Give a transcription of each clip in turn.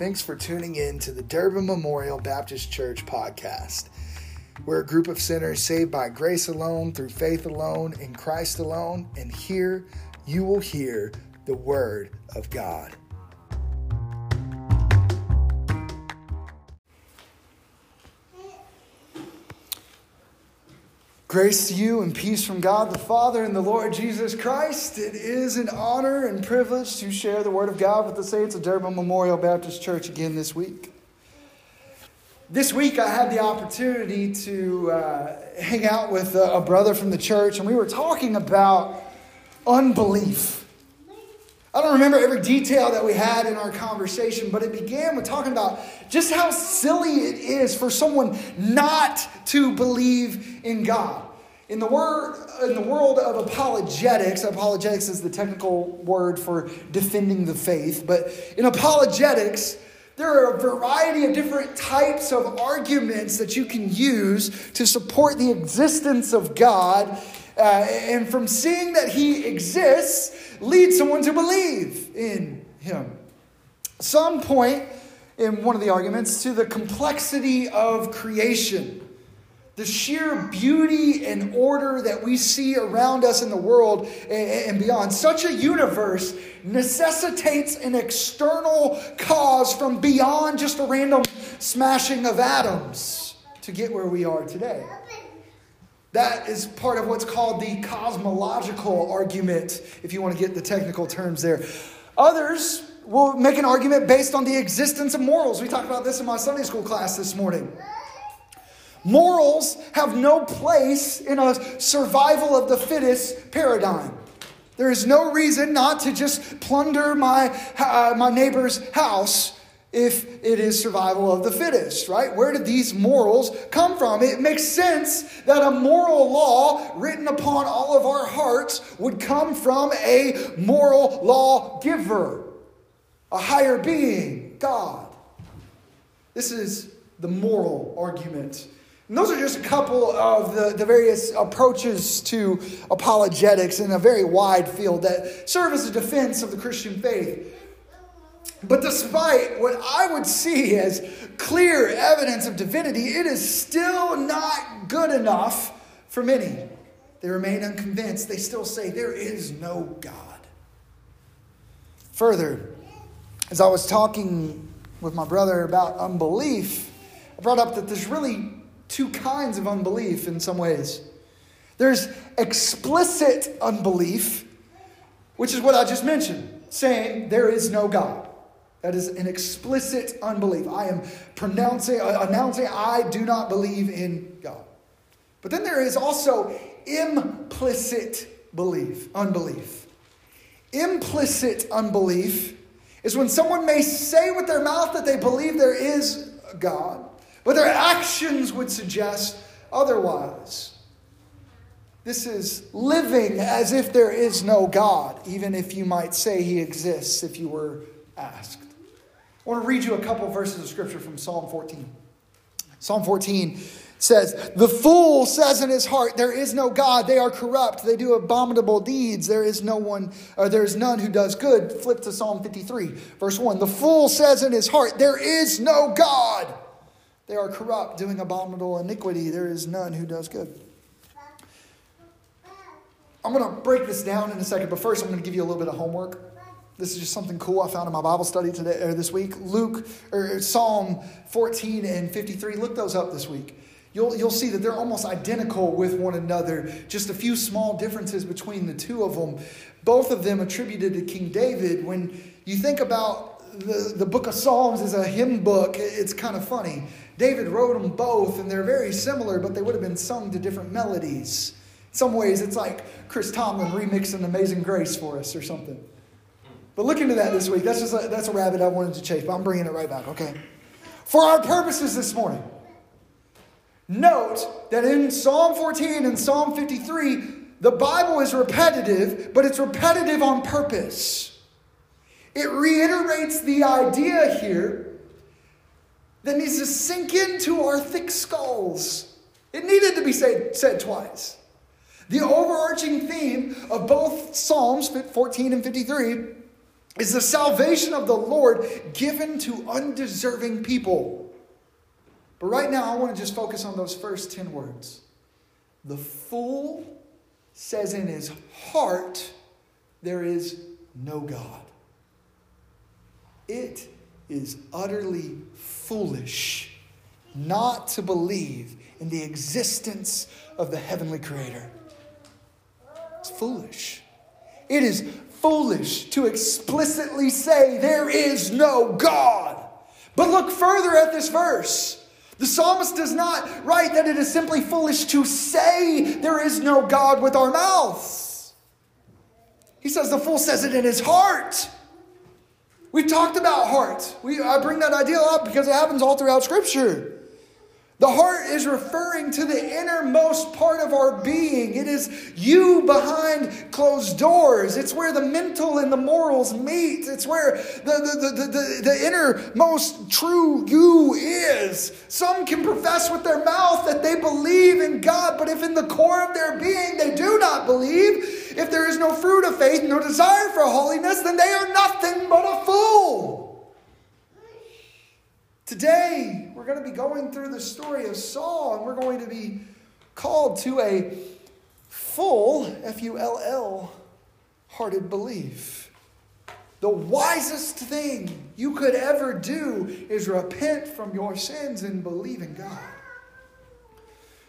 Thanks for tuning in to the Durbin Memorial Baptist Church podcast. We're a group of sinners saved by grace alone, through faith alone, in Christ alone, and here you will hear the Word of God. Grace to you and peace from God the Father and the Lord Jesus Christ. It is an honor and privilege to share the Word of God with the saints of Durbin Memorial Baptist Church again this week. This week, I had the opportunity to uh, hang out with a, a brother from the church, and we were talking about unbelief. I don't remember every detail that we had in our conversation, but it began with talking about just how silly it is for someone not to believe in God. In the word in the world of apologetics, apologetics is the technical word for defending the faith, but in apologetics, there are a variety of different types of arguments that you can use to support the existence of God uh, and from seeing that he exists, lead someone to believe in him. Some point in one of the arguments to the complexity of creation. The sheer beauty and order that we see around us in the world and beyond. Such a universe necessitates an external cause from beyond just a random smashing of atoms to get where we are today. That is part of what's called the cosmological argument, if you want to get the technical terms there. Others will make an argument based on the existence of morals. We talked about this in my Sunday school class this morning. Morals have no place in a survival of the fittest paradigm. There is no reason not to just plunder my, uh, my neighbor's house if it is survival of the fittest, right? Where did these morals come from? It makes sense that a moral law written upon all of our hearts would come from a moral law giver, a higher being, God. This is the moral argument. And those are just a couple of the, the various approaches to apologetics in a very wide field that serve as a defense of the Christian faith. But despite what I would see as clear evidence of divinity, it is still not good enough for many. They remain unconvinced. They still say, There is no God. Further, as I was talking with my brother about unbelief, I brought up that there's really two kinds of unbelief in some ways. There's explicit unbelief, which is what I just mentioned, saying there is no God. That is an explicit unbelief. I am pronouncing, uh, announcing, I do not believe in God. But then there is also implicit belief, unbelief. Implicit unbelief is when someone may say with their mouth that they believe there is God, but their actions would suggest otherwise. This is living as if there is no God, even if you might say he exists if you were asked. I want to read you a couple of verses of scripture from Psalm 14. Psalm 14 says, The fool says in his heart, There is no God. They are corrupt. They do abominable deeds. There is no one, or there is none who does good. Flip to Psalm 53, verse 1. The fool says in his heart, There is no God. They are corrupt, doing abominable iniquity. There is none who does good. I'm going to break this down in a second, but first I'm going to give you a little bit of homework. This is just something cool I found in my Bible study today or this week. Luke or Psalm 14 and 53. Look those up this week. You'll, you'll see that they're almost identical with one another, just a few small differences between the two of them. Both of them attributed to King David. When you think about the, the book of Psalms as a hymn book, it's kind of funny. David wrote them both, and they're very similar, but they would have been sung to different melodies. In some ways, it's like Chris Tomlin remixing Amazing Grace for us or something. But look into that this week. That's just a, that's a rabbit I wanted to chase, but I'm bringing it right back, okay? For our purposes this morning, note that in Psalm 14 and Psalm 53, the Bible is repetitive, but it's repetitive on purpose. It reiterates the idea here that needs to sink into our thick skulls. It needed to be said, said twice. The overarching theme of both Psalms 14 and 53 is the salvation of the Lord given to undeserving people. But right now, I want to just focus on those first 10 words. The fool says in his heart, There is no God. It is utterly foolish not to believe in the existence of the heavenly creator. It's foolish. It is foolish to explicitly say there is no God. But look further at this verse. The psalmist does not write that it is simply foolish to say there is no God with our mouths. He says the fool says it in his heart. We've talked about heart. We, I bring that idea up because it happens all throughout Scripture. The heart is referring to the innermost part of our being. It is you behind closed doors. It's where the mental and the morals meet. It's where the, the, the, the, the innermost true you is. Some can profess with their mouth that they believe in God, but if in the core of their being they do not believe, if there is no fruit of faith, no desire for holiness, then they are nothing but a fool. Today, we're going to be going through the story of Saul, and we're going to be called to a full, F U L L, hearted belief. The wisest thing you could ever do is repent from your sins and believe in God.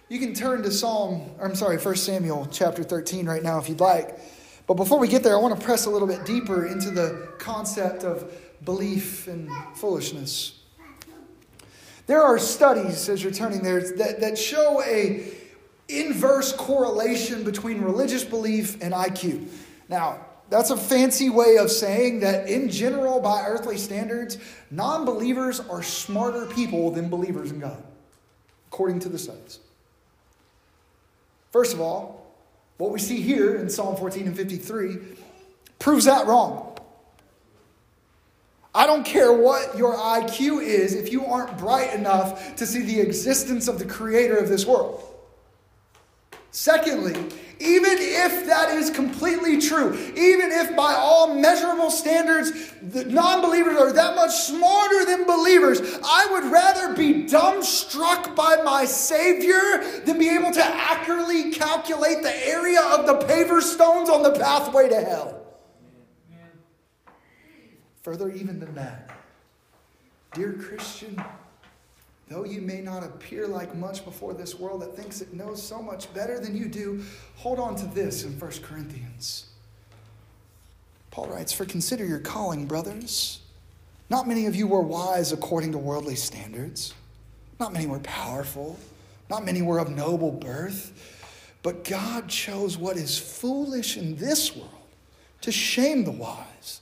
You can turn to Psalm, I'm sorry, 1 Samuel chapter 13 right now if you'd like. But before we get there, I want to press a little bit deeper into the concept of belief and foolishness. There are studies, as you're turning there, that, that show a inverse correlation between religious belief and IQ. Now, that's a fancy way of saying that, in general, by earthly standards, non believers are smarter people than believers in God, according to the studies. First of all, what we see here in Psalm 14 and 53 proves that wrong. I don't care what your IQ is if you aren't bright enough to see the existence of the creator of this world. Secondly, even if that is completely true, even if by all measurable standards non believers are that much smarter than believers, I would rather be dumbstruck by my Savior than be able to accurately calculate the area of the paver stones on the pathway to hell. Further, even than that, dear Christian, though you may not appear like much before this world that thinks it knows so much better than you do, hold on to this in 1 Corinthians. Paul writes, For consider your calling, brothers. Not many of you were wise according to worldly standards. Not many were powerful. Not many were of noble birth. But God chose what is foolish in this world to shame the wise.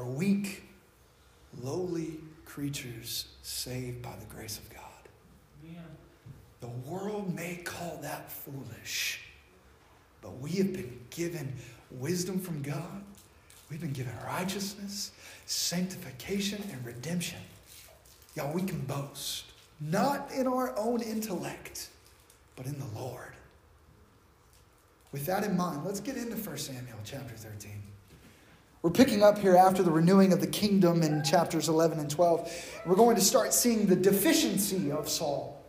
are weak, lowly creatures saved by the grace of God. The world may call that foolish, but we have been given wisdom from God. We've been given righteousness, sanctification, and redemption. Y'all, we can boast, not in our own intellect, but in the Lord. With that in mind, let's get into 1 Samuel chapter 13. We're picking up here after the renewing of the kingdom in chapters 11 and 12. We're going to start seeing the deficiency of Saul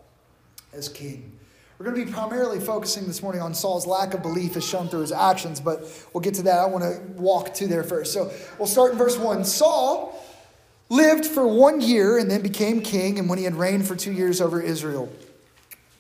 as king. We're going to be primarily focusing this morning on Saul's lack of belief as shown through his actions, but we'll get to that. I want to walk to there first. So we'll start in verse 1. Saul lived for one year and then became king, and when he had reigned for two years over Israel.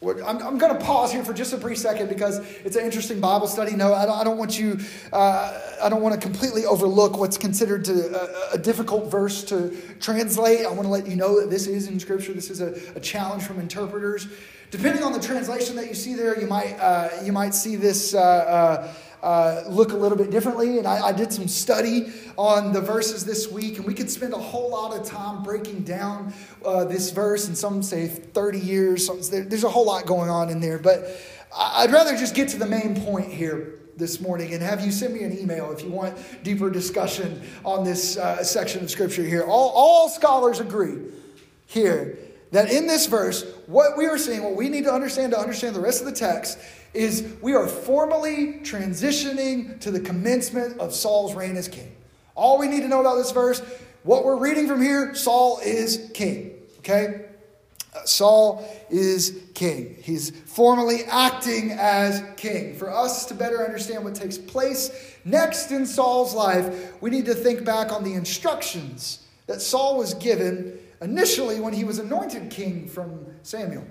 I'm, I'm going to pause here for just a brief second because it's an interesting Bible study. No, I don't, I don't want you, uh, I don't want to completely overlook what's considered to, a, a, difficult verse to translate. I want to let you know that this is in Scripture. This is a, a challenge from interpreters. Depending on the translation that you see there, you might, uh, you might see this. Uh, uh look a little bit differently. And I, I, did some study on the verses this week, and we could spend a whole lot of time breaking down uh, this verse. And some say 30 years. There's a whole lot going on in there. But I'd rather just get to the main point here this morning and have you send me an email if you want deeper discussion on this uh, section of scripture here. All, all scholars agree here that in this verse, what we are seeing, what we need to understand to understand the rest of the text, is we are formally transitioning to the commencement of Saul's reign as king. All we need to know about this verse, what we're reading from here, Saul is king. Okay? Saul is king. He's formally acting as king. For us to better understand what takes place next in Saul's life, we need to think back on the instructions that Saul was given initially when he was anointed king from Samuel.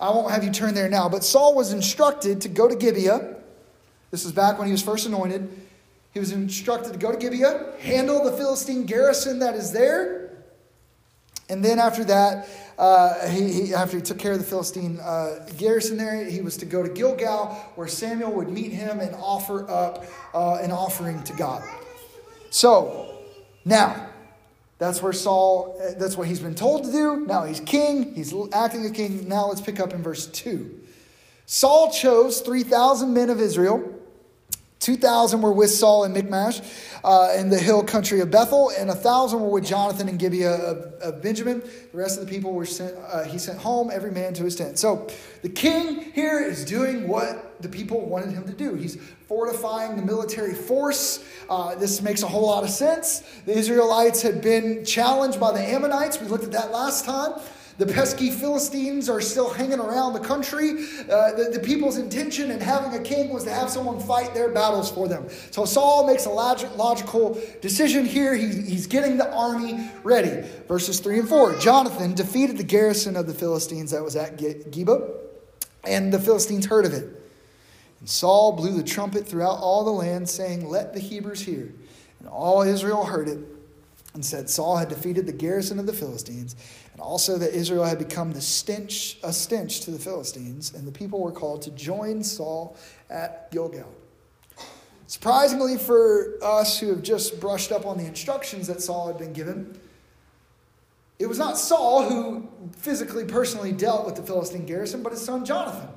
I won't have you turn there now, but Saul was instructed to go to Gibeah. This is back when he was first anointed. He was instructed to go to Gibeah, handle the Philistine garrison that is there. And then after that, uh, he, he, after he took care of the Philistine uh, garrison there, he was to go to Gilgal, where Samuel would meet him and offer up uh, an offering to God. So, now, that's where Saul, eh, that's what he's been told to do. Now he's king, he's acting as king. Now let's pick up in verse 2. Saul chose 3,000 men of Israel. 2,000 were with Saul in Michmash uh, in the hill country of Bethel, and 1,000 were with Jonathan and Gibeah of, of, Benjamin. The rest of the people were sent, uh, he sent home, every man to his tent. So the king here is doing what the people wanted him to do. He's fortifying the military force. Uh, this makes a whole lot of sense. The Israelites had been challenged by the Ammonites. We looked at that last time. The pesky Philistines are still hanging around the country. Uh, the, the, people's intention in having a king was to have someone fight their battles for them. So Saul makes a log- logical decision here. He, he's getting the army ready. Verses 3 and 4 Jonathan defeated the garrison of the Philistines that was at Geba, and the Philistines heard of it. And Saul blew the trumpet throughout all the land, saying, Let the Hebrews hear. And all Israel heard it, and said, Saul had defeated the garrison of the Philistines, and also that Israel had become the stench, a stench to the Philistines, and the people were called to join Saul at Gilgal. Surprisingly for us who have just brushed up on the instructions that Saul had been given, it was not Saul who physically, personally dealt with the Philistine garrison, but his son Jonathan.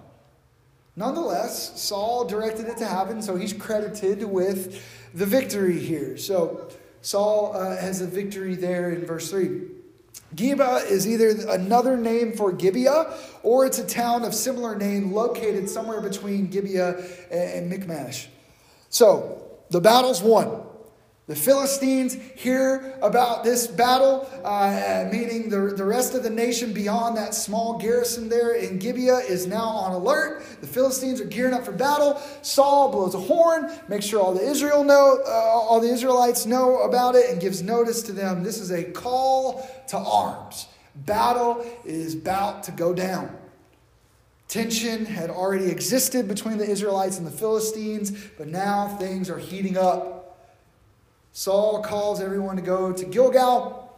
Nonetheless, Saul directed it to happen, so he's credited with the victory here. So Saul uh, has a victory there in verse 3. Geba is either another name for Gibeah or it's a town of similar name located somewhere between Gibeah and Michmash. So the battle's won. The Philistines hear about this battle, uh, meaning the, the rest of the nation beyond that small garrison there in Gibeah is now on alert. The Philistines are gearing up for battle. Saul blows a horn, makes sure all the Israel know, uh, all the Israelites know about it, and gives notice to them. This is a call to arms. Battle is about to go down. Tension had already existed between the Israelites and the Philistines, but now things are heating up. Saul calls everyone to go to Gilgal.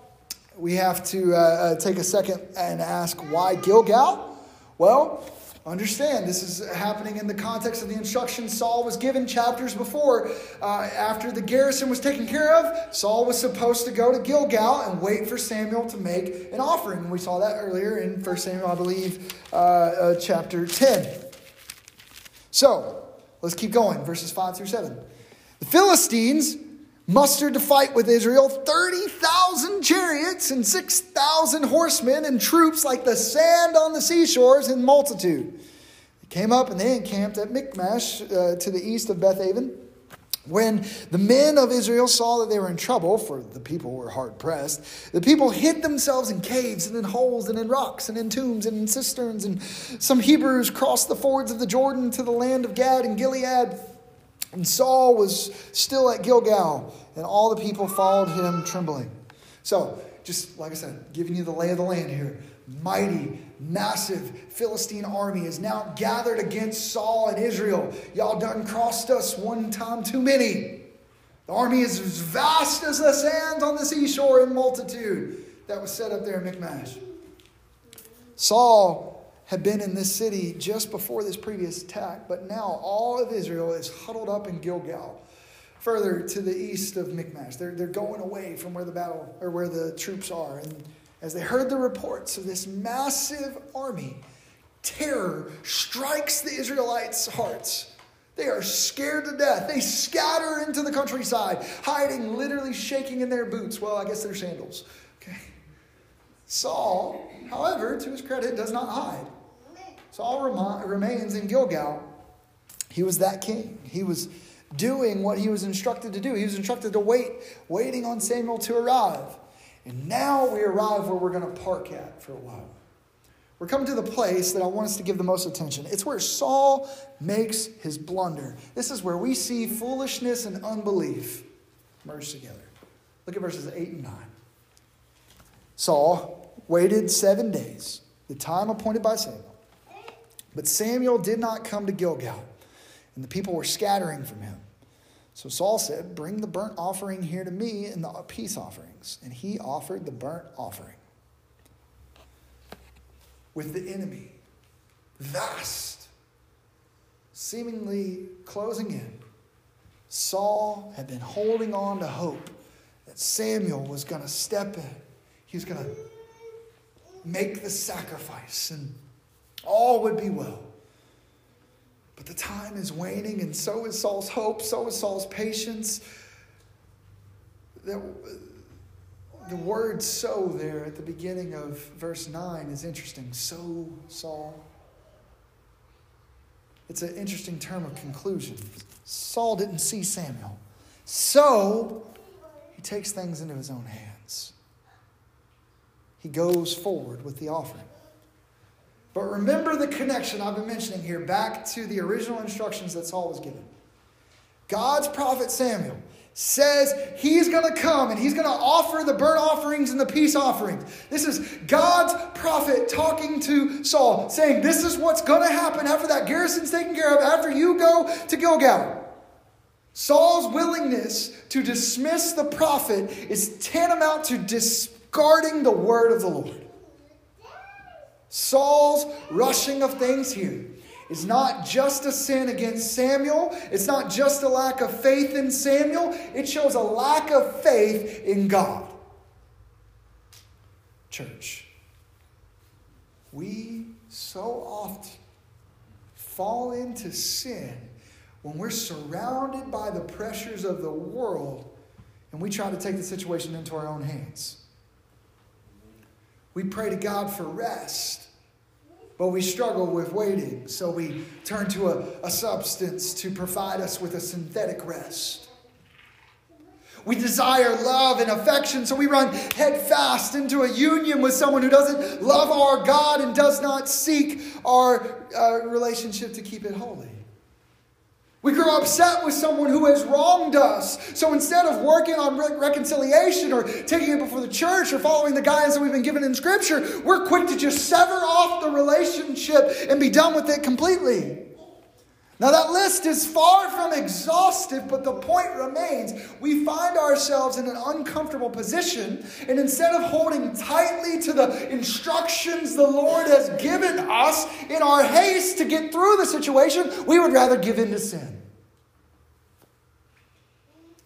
We have to uh, uh, take a second and ask why Gilgal? Well, understand this is happening in the context of the instructions Saul was given chapters before. Uh, after the garrison was taken care of, Saul was supposed to go to Gilgal and wait for Samuel to make an offering. We saw that earlier in 1 Samuel, I believe, uh, uh, chapter 10. So, let's keep going, verses 5 through 7. The Philistines mustered to fight with Israel 30,000 chariots and 6,000 horsemen and troops like the sand on the seashores in multitude. They came up and they encamped at Michmash uh, to the east of Bethaven. When the men of Israel saw that they were in trouble, for the people were hard pressed, the people hid themselves in caves and in holes and in rocks and in tombs and in cisterns. And some Hebrews crossed the fords of the Jordan to the land of Gad and Gilead and Saul was still at Gilgal, and all the people followed him trembling. So, just like I said, giving you the lay of the land here. Mighty, massive Philistine army is now gathered against Saul and Israel. Y'all done crossed us one time too many. The army is as vast as the sands on the seashore in multitude that was set up there in Michmash. Saul had been in this city just before this previous attack, but now all of Israel is huddled up in Gilgal, further to the east of Michmash. They're, they're going away from where the battle or where the troops are. And as they heard the reports of this massive army, terror strikes the Israelites' hearts. They are scared to death. They scatter into the countryside, hiding, literally shaking in their boots. Well, I guess their sandals. Okay. Saul, however, to his credit, does not hide. Saul remains in Gilgal. He was that king. He was doing what he was instructed to do. He was instructed to wait, waiting on Samuel to arrive. And now we arrive where we're going to park at for a while. We're coming to the place that I want us to give the most attention. It's where Saul makes his blunder. This is where we see foolishness and unbelief merged together. Look at verses 8 and 9. Saul waited seven days, the time appointed by Samuel. But Samuel did not come to Gilgal, and the people were scattering from him. So Saul said, Bring the burnt offering here to me and the peace offerings. And he offered the burnt offering. With the enemy, vast, seemingly closing in, Saul had been holding on to hope that Samuel was going to step in. He was going to make the sacrifice and all would be well. But the time is waning, and so is Saul's hope, so is Saul's patience. The, the word so there at the beginning of verse 9 is interesting. So, Saul. It's an interesting term of conclusion. Saul didn't see Samuel. So, he takes things into his own hands. He goes forward with the offering. But remember the connection I've been mentioning here back to the original instructions that Saul was given. God's prophet Samuel says he's going to come and he's going to offer the burnt offerings and the peace offerings. This is God's prophet talking to Saul, saying, This is what's going to happen after that garrison's taken care of, after you go to Gilgal. Saul's willingness to dismiss the prophet is tantamount to discarding the word of the Lord. Saul's rushing of things here is not just a sin against Samuel. It's not just a lack of faith in Samuel. It shows a lack of faith in God. Church, we so often fall into sin when we're surrounded by the pressures of the world and we try to take the situation into our own hands. We pray to God for rest, but we struggle with waiting. So we turn to a, a substance to provide us with a synthetic rest. We desire love and affection, so we run headfast into a union with someone who doesn't love our God and does not seek our uh, relationship to keep it holy. We grow upset with someone who has wronged us. So instead of working on re- reconciliation or taking it before the church or following the guidance that we've been given in Scripture, we're quick to just sever off the relationship and be done with it completely. Now, that list is far from exhaustive, but the point remains we find ourselves in an uncomfortable position, and instead of holding tightly to the instructions the Lord has given us in our haste to get through the situation, we would rather give in to sin.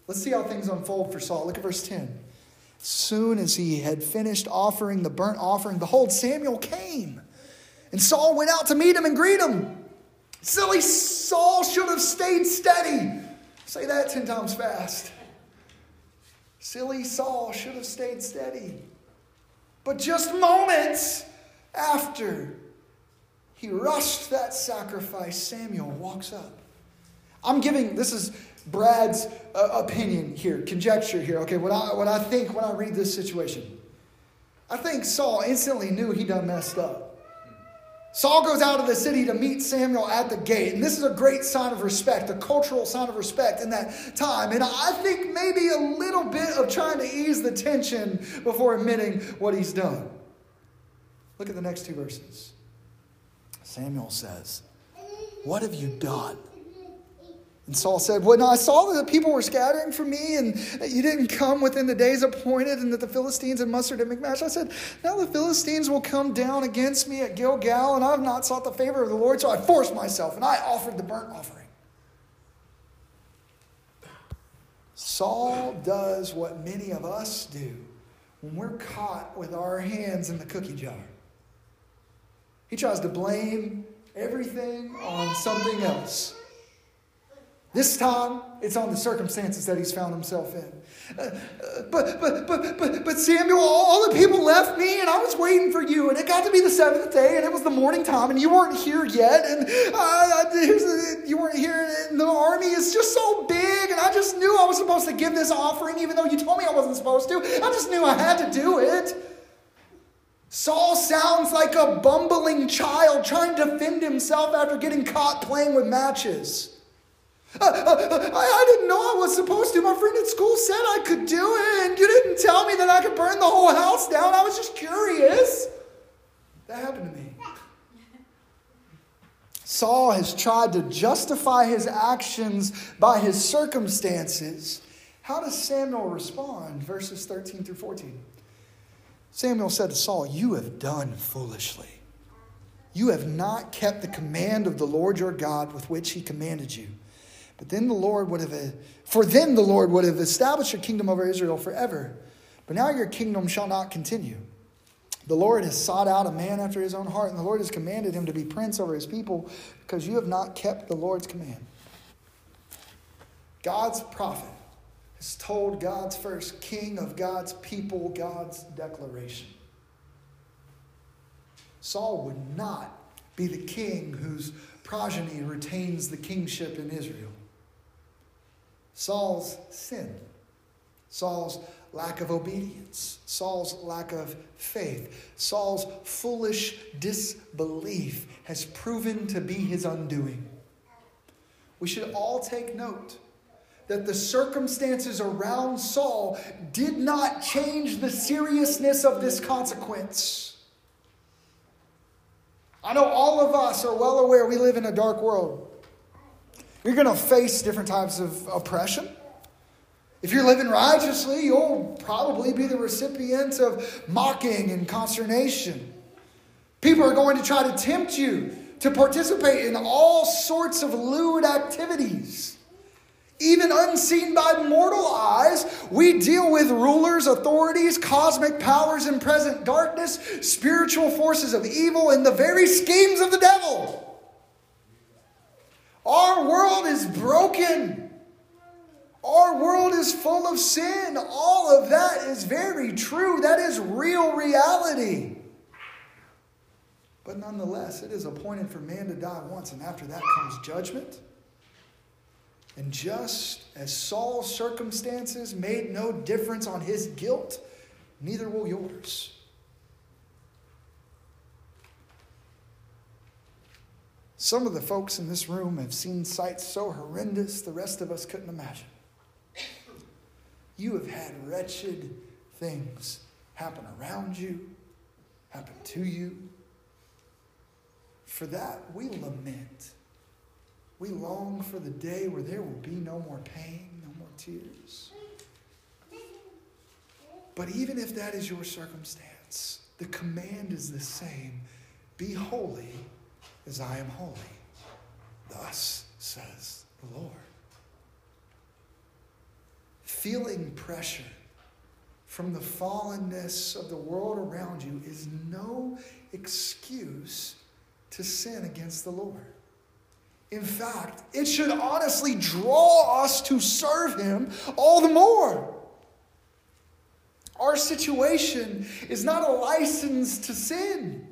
Let's see how things unfold for Saul. Look at verse 10. Soon as he had finished offering the burnt offering, behold, Samuel came. And Saul went out to meet him and greet him. Silly Saul should have stayed steady. Say that 10 times fast. Silly Saul should have stayed steady. But just moments after he rushed that sacrifice, Samuel walks up. I'm giving, this is Brad's uh, opinion here, conjecture here, okay, what I, what I think when I read this situation. I think Saul instantly knew he done messed up. Saul goes out of the city to meet Samuel at the gate. And this is a great sign of respect, a cultural sign of respect in that time. And I think maybe a little bit of trying to ease the tension before admitting what he's done. Look at the next two verses. Samuel says, What have you done? And Saul said, When I saw that the people were scattering from me and that you didn't come within the days appointed and that the Philistines had mustered at Michmash, I said, Now the Philistines will come down against me at Gilgal, and I have not sought the favor of the Lord. So I forced myself and I offered the burnt offering. Saul does what many of us do when we're caught with our hands in the cookie jar. He tries to blame everything on something else. This time, it's on the circumstances that he's found himself in. Uh, but, but, but, but, but Samuel, all the people left me, and I was waiting for you, and it got to be the seventh day, and it was the morning time, and you weren't here yet, and uh, you weren't here, and the army is just so big, and I just knew I was supposed to give this offering, even though you told me I wasn't supposed to. I just knew I had to do it. Saul sounds like a bumbling child trying to defend himself after getting caught playing with matches. Uh, uh, I, I didn't know I was supposed to. My friend at school said I could do it, and you didn't tell me that I could burn the whole house down. I was just curious. That happened to me. Saul has tried to justify his actions by his circumstances. How does Samuel respond? Verses 13 through 14. Samuel said to Saul, You have done foolishly. You have not kept the command of the Lord your God with which he commanded you. But then the Lord would have, for then the Lord would have established your kingdom over Israel forever. But now your kingdom shall not continue. The Lord has sought out a man after his own heart, and the Lord has commanded him to be prince over his people because you have not kept the Lord's command. God's prophet has told God's first king of God's people God's declaration. Saul would not be the king whose progeny retains the kingship in Israel. Saul's sin, Saul's lack of obedience, Saul's lack of faith, Saul's foolish disbelief has proven to be his undoing. We should all take note that the circumstances around Saul did not change the seriousness of this consequence. I know all of us are well aware we live in a dark world. You're going to face different types of oppression. If you're living righteously, you'll probably be the recipient of mocking and consternation. People are going to try to tempt you to participate in all sorts of lewd activities. Even unseen by mortal eyes, we deal with rulers, authorities, cosmic powers in present darkness, spiritual forces of evil, and the very schemes of the devil. Our world is broken. Our world is full of sin. All of that is very true. That is real reality. But nonetheless, it is appointed for man to die once, and after that comes judgment. And just as Saul's circumstances made no difference on his guilt, neither will yours. Some of the folks in this room have seen sights so horrendous the rest of us couldn't imagine. You have had wretched things happen around you, happen to you. For that, we lament. We long for the day where there will be no more pain, no more tears. But even if that is your circumstance, the command is the same be holy as I am holy. Thus says the Lord. Feeling pressure from the fallenness of the world around you is no excuse to sin against the Lord. In fact, it should honestly draw us to serve Him all the more. Our situation is not a license to sin.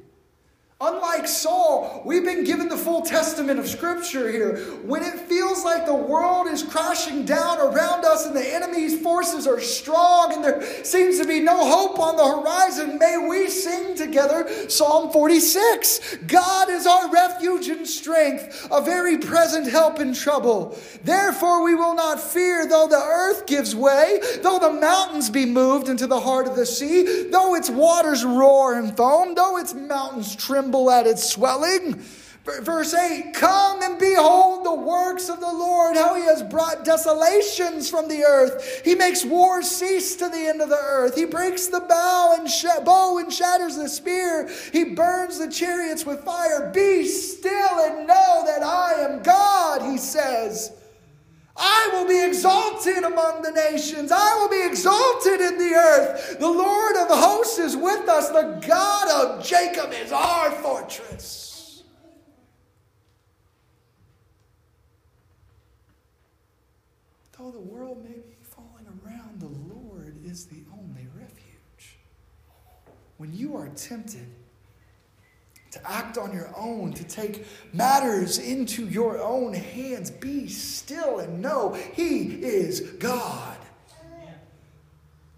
Unlike Saul, we've been given the full testament of Scripture here. When it feels like the world is crashing down around us and the enemy's forces are strong and there seems to be no hope on the horizon, may we sing together Psalm 46. God is our refuge and strength, a very present help in trouble. Therefore, we will not fear, though the earth gives way, though the mountains be moved into the heart of the sea, though its waters roar and foam, though its mountains tremble tremble at its swelling. Verse 8 Come and behold the works of the Lord, how he has brought desolations from the earth. He makes war cease to the end of the earth. He breaks the bow and sh- bow and shatters the spear. He burns the chariots with fire. Be still and know that I am God, he says. I will be exalted among the nations. I will be exalted in the earth. The Lord of hosts is with us. The God of Jacob is our fortress. Though the world may be falling around, the Lord is the only refuge. When you are tempted, to act on your own, to take matters into your own hands. Be still and know He is God.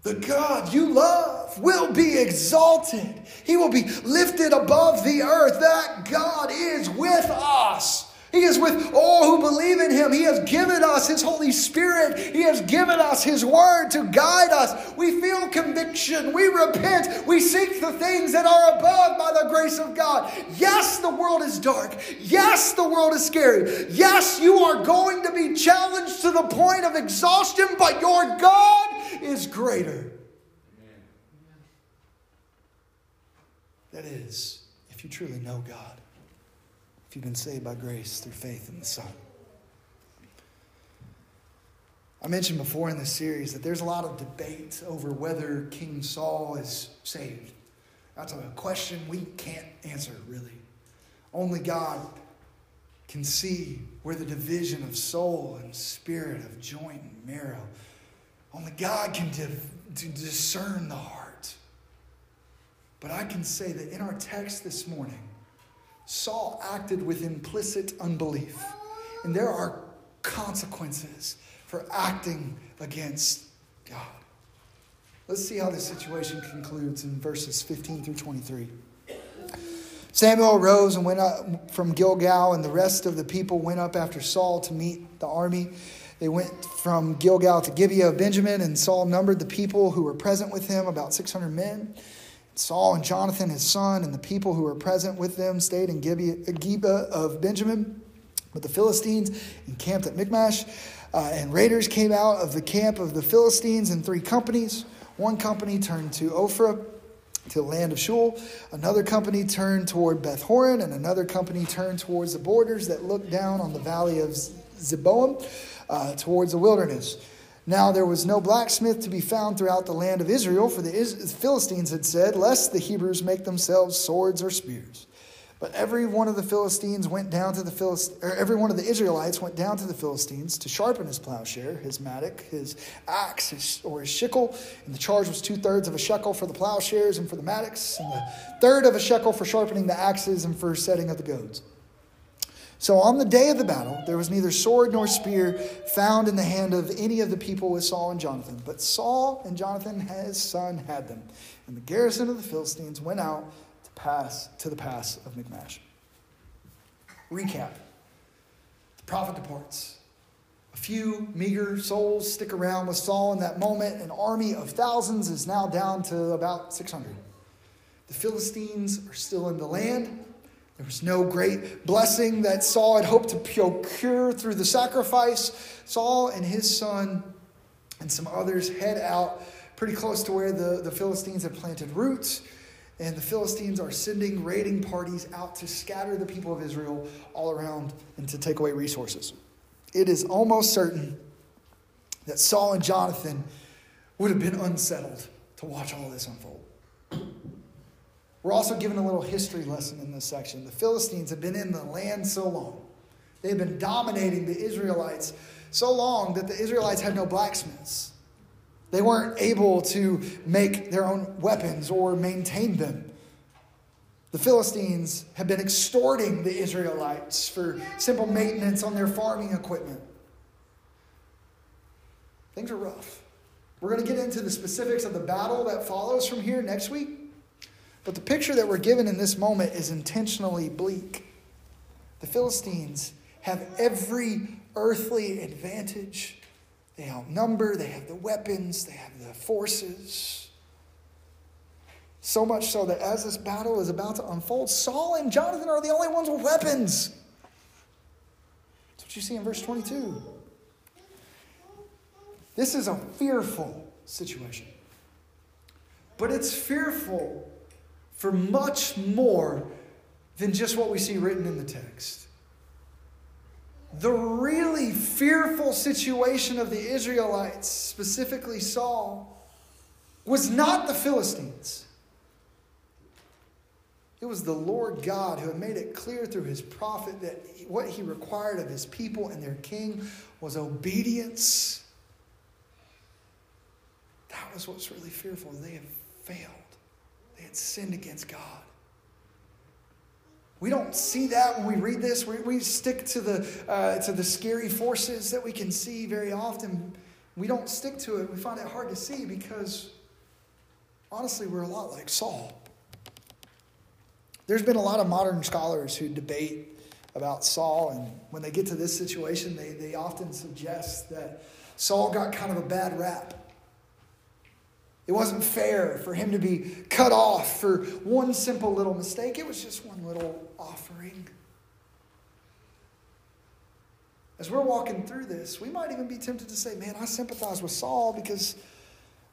The God you love will be exalted. He will be lifted above the earth. That God is with us. He is with all who believe in him. He has given us his Holy Spirit. He has given us his word to guide us. We feel conviction. We repent. We seek the things that are above by the grace of God. Yes, the world is dark. Yes, the world is scary. Yes, you are going to be challenged to the point of exhaustion, but your God is greater. That is, if you truly know God if you've been saved by grace through faith in the Son. I mentioned before in this series that there's a lot of debate over whether King Saul is saved. That's a question we can't answer, really. Only God can see where the division of soul and spirit, of joint and marrow, only God can div- discern the heart. But I can say that in our text this morning, Saul acted with implicit unbelief. And there are consequences for acting against God. Let's see how this situation concludes in verses 15 through 23. Samuel arose and went up from Gilgal, and the rest of the people went up after Saul to meet the army. They went from Gilgal to Gibeah of Benjamin, and Saul numbered the people who were present with him, about 600 men. Saul and Jonathan, his son, and the people who were present with them stayed in Gibeah of Benjamin. But the Philistines encamped at Michmash, uh, and raiders came out of the camp of the Philistines in three companies. One company turned to Ophrah, to the land of Shual. Another company turned toward Beth Horon, and another company turned towards the borders that looked down on the valley of Zeboim, uh, towards the wilderness. Now there was no blacksmith to be found throughout the land of Israel, for the Philistines had said, Lest the Hebrews make themselves swords or spears. But every one of the Philistines went down to the Philist- or every one of the Israelites went down to the Philistines to sharpen his plowshare, his mattock, his axe, his, or his shickle. And the charge was two thirds of a shekel for the plowshares and for the mattocks, and the third of a shekel for sharpening the axes and for setting of the goads. So on the day of the battle, there was neither sword nor spear found in the hand of any of the people with Saul and Jonathan. But Saul and Jonathan, his son, had them. And the garrison of the Philistines went out to pass to the pass of Michmash. Recap. The prophet departs. A few meager souls stick around with Saul in that moment. An army of thousands is now down to about 600. The Philistines are still in the land. There was no great blessing that Saul had hoped to procure through the sacrifice. Saul and his son and some others head out pretty close to where the, the Philistines have planted roots. And the Philistines are sending raiding parties out to scatter the people of Israel all around and to take away resources. It is almost certain that Saul and Jonathan would have been unsettled to watch all this unfold. We're also given a little history lesson in this section. The Philistines have been in the land so long, they've been dominating the Israelites so long that the Israelites had no blacksmiths. They weren't able to make their own weapons or maintain them. The Philistines have been extorting the Israelites for simple maintenance on their farming equipment. Things are rough. We're going to get into the specifics of the battle that follows from here next week. But the picture that we're given in this moment is intentionally bleak. The Philistines have every earthly advantage. They outnumber, they have the weapons, they have the forces. So much so that as this battle is about to unfold, Saul and Jonathan are the only ones with weapons. That's what you see in verse 22. This is a fearful situation. But it's fearful for much more than just what we see written in the text. The really fearful situation of the Israelites, specifically Saul, was not the Philistines. It was the Lord God who had made it clear through his prophet that what he required of his people and their king was obedience. That was what's really fearful. They have failed, had sinned against God. We don't see that when we read this. We, we stick to the, uh, to the scary forces that we can see very often. We don't stick to it. We find it hard to see because, honestly, we're a lot like Saul. There's been a lot of modern scholars who debate about Saul, and when they get to this situation, they, they often suggest that Saul got kind of a bad rap. It wasn't fair for him to be cut off for one simple little mistake. It was just one little offering. As we're walking through this, we might even be tempted to say, Man, I sympathize with Saul because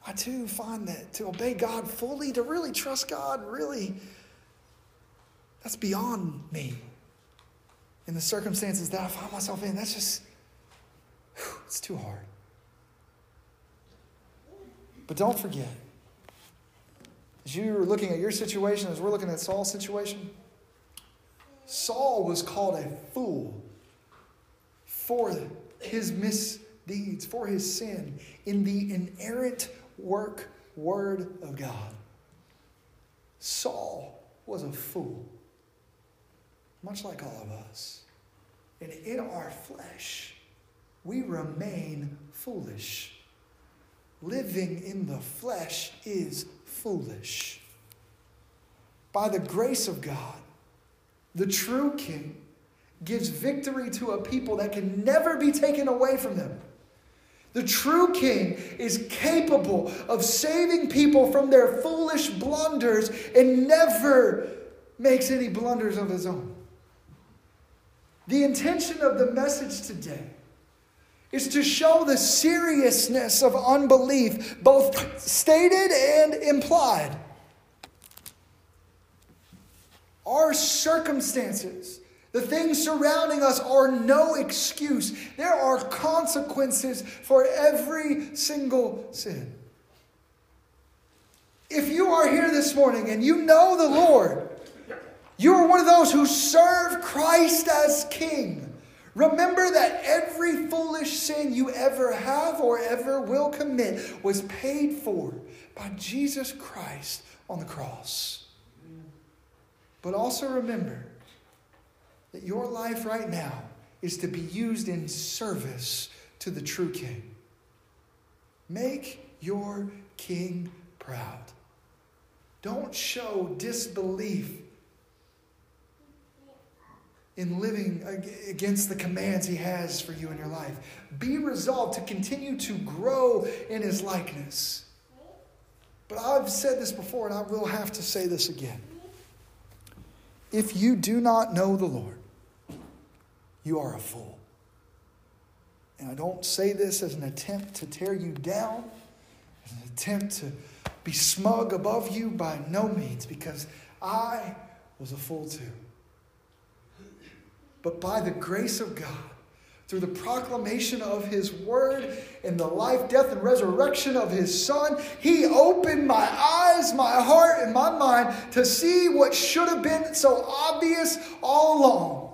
I too find that to obey God fully, to really trust God, really, that's beyond me. In the circumstances that I find myself in, that's just, whew, it's too hard. But don't forget, as you're looking at your situation, as we're looking at Saul's situation, Saul was called a fool for his misdeeds, for his sin, in the inerrant work, word of God. Saul was a fool, much like all of us. And in our flesh, we remain foolish living in the flesh is foolish. By the grace of God, the true King gives victory to a people that can never be taken away from them. The true king is capable of saving people from their foolish blunders and never makes any blunders of his own. The intention of the message today is to show the seriousness of unbelief, both stated and implied. Our circumstances, the things surrounding us, are no excuse. There are consequences for every single sin. If you are here this morning and you know the Lord, you are one of those who serve Christ as King. Remember that every foolish sin you ever have or ever will commit was paid for by Jesus Christ on the cross. But also remember that your life right now is to be used in service to the true King. Make your King proud. Don't show disbelief in living against the commands he has for you in your life. Be resolved to continue to grow in his likeness. But I've said this before, and I will have to say this again. If you do not know the Lord, you are a fool. And I don't say this as an attempt to tear you down, as an attempt to be smug above you by no means, because I was a fool too but by the grace of God, through the proclamation of His word and the life, death, and resurrection of His Son, He opened my eyes, my heart, and my mind to see what should have been so obvious all along.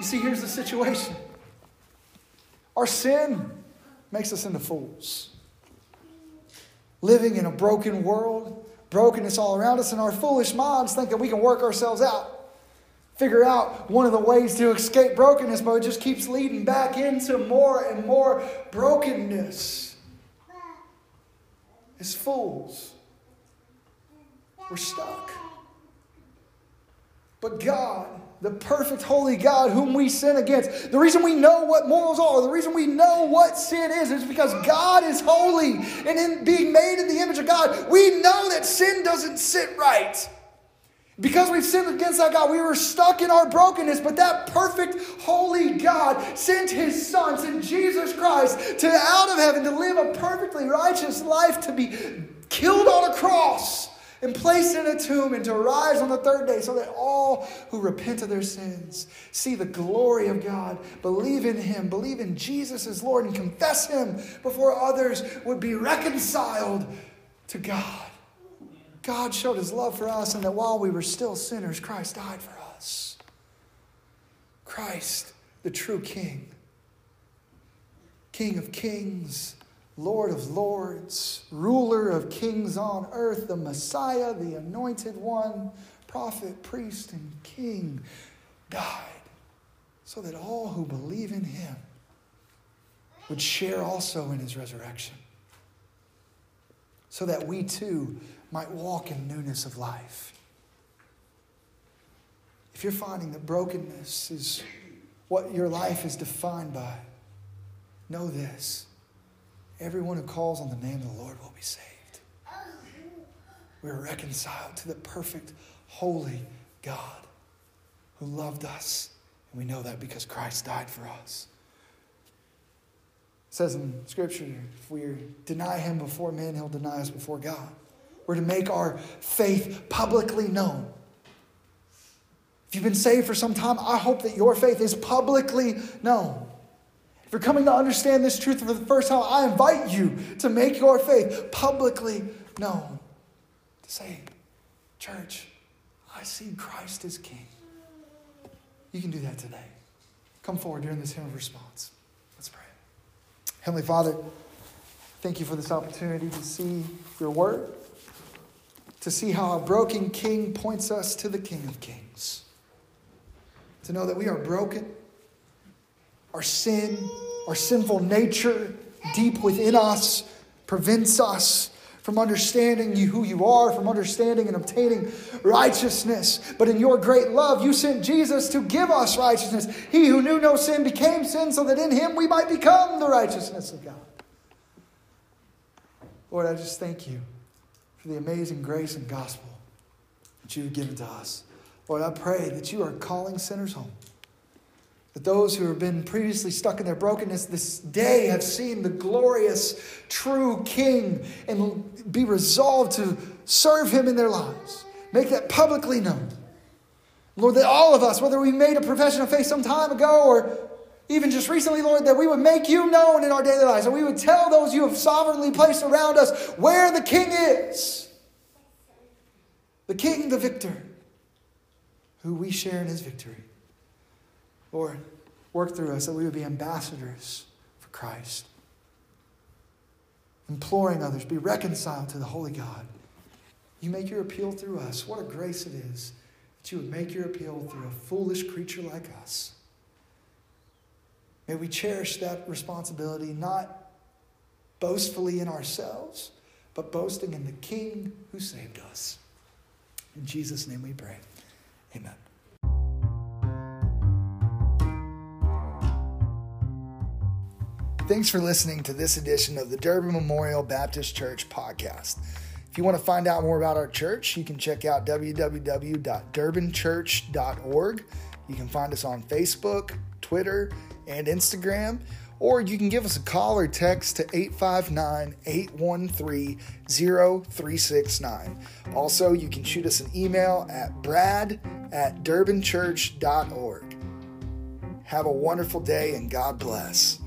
You see, here's the situation our sin makes us into fools. Living in a broken world, brokenness all around us, and our foolish minds think that we can work ourselves out, figure out one of the ways to escape brokenness, but it just keeps leading back into more and more brokenness. As fools, we're stuck. But God, the perfect holy God whom we sin against. The reason we know what morals are, the reason we know what sin is, is because God is holy. And in being made in the image of God, we know that sin doesn't sit right. Because we've sinned against that God, we were stuck in our brokenness, but that perfect, holy God sent his Son, sent Jesus Christ to out of heaven to live a perfectly righteous life, to be killed on a cross and placed in a tomb and to rise on the third day so that all who repent of their sins see the glory of God, believe in him, believe in Jesus as Lord, and confess him before others would be reconciled to God. God showed his love for us, and that while we were still sinners, Christ died for us. Christ, the true King, King of kings, Lord of lords, ruler of kings on earth, the Messiah, the anointed one, prophet, priest, and king, died so that all who believe in him would share also in his resurrection. So that we too might walk in newness of life. If you're finding that brokenness is what your life is defined by, know this everyone who calls on the name of the Lord will be saved. We're reconciled to the perfect, holy God who loved us. And we know that because Christ died for us. It says in Scripture, if we deny him before men, he'll deny us before God. We're to make our faith publicly known. If you've been saved for some time, I hope that your faith is publicly known. You're coming to understand this truth for the first time, I invite you to make your faith publicly known. To say, Church, I see Christ as King. You can do that today. Come forward during this hymn of response. Let's pray. Heavenly Father, thank you for this opportunity to see your word to see how a broken king points us to the King of Kings. To know that we are broken, our sin, our sinful nature deep within us prevents us from understanding you, who you are, from understanding and obtaining righteousness. But in your great love, you sent Jesus to give us righteousness. He who knew no sin became sin so that in him we might become the righteousness of God. Lord, I just thank you for the amazing grace and gospel that you have given to us. Lord, I pray that you are calling sinners home. That those who have been previously stuck in their brokenness this day have seen the glorious, true King and be resolved to serve him in their lives. Make that publicly known. Lord, that all of us, whether we made a profession of faith some time ago or even just recently, Lord, that we would make you known in our daily lives, and we would tell those you have sovereignly placed around us where the King is. The King, the victor, who we share in his victory. Lord, work through us that we would be ambassadors for Christ, imploring others, be reconciled to the Holy God. You make your appeal through us. What a grace it is that you would make your appeal through a foolish creature like us. May we cherish that responsibility, not boastfully in ourselves, but boasting in the King who saved us. In Jesus' name we pray. Amen. Thanks for listening to this edition of the Durbin Memorial Baptist Church podcast. If you want to find out more about our church, you can check out www.durbinchurch.org. You can find us on Facebook, Twitter, and Instagram, or you can give us a call or text to 859 813 0369. Also, you can shoot us an email at brad at durbinchurch.org. Have a wonderful day and God bless.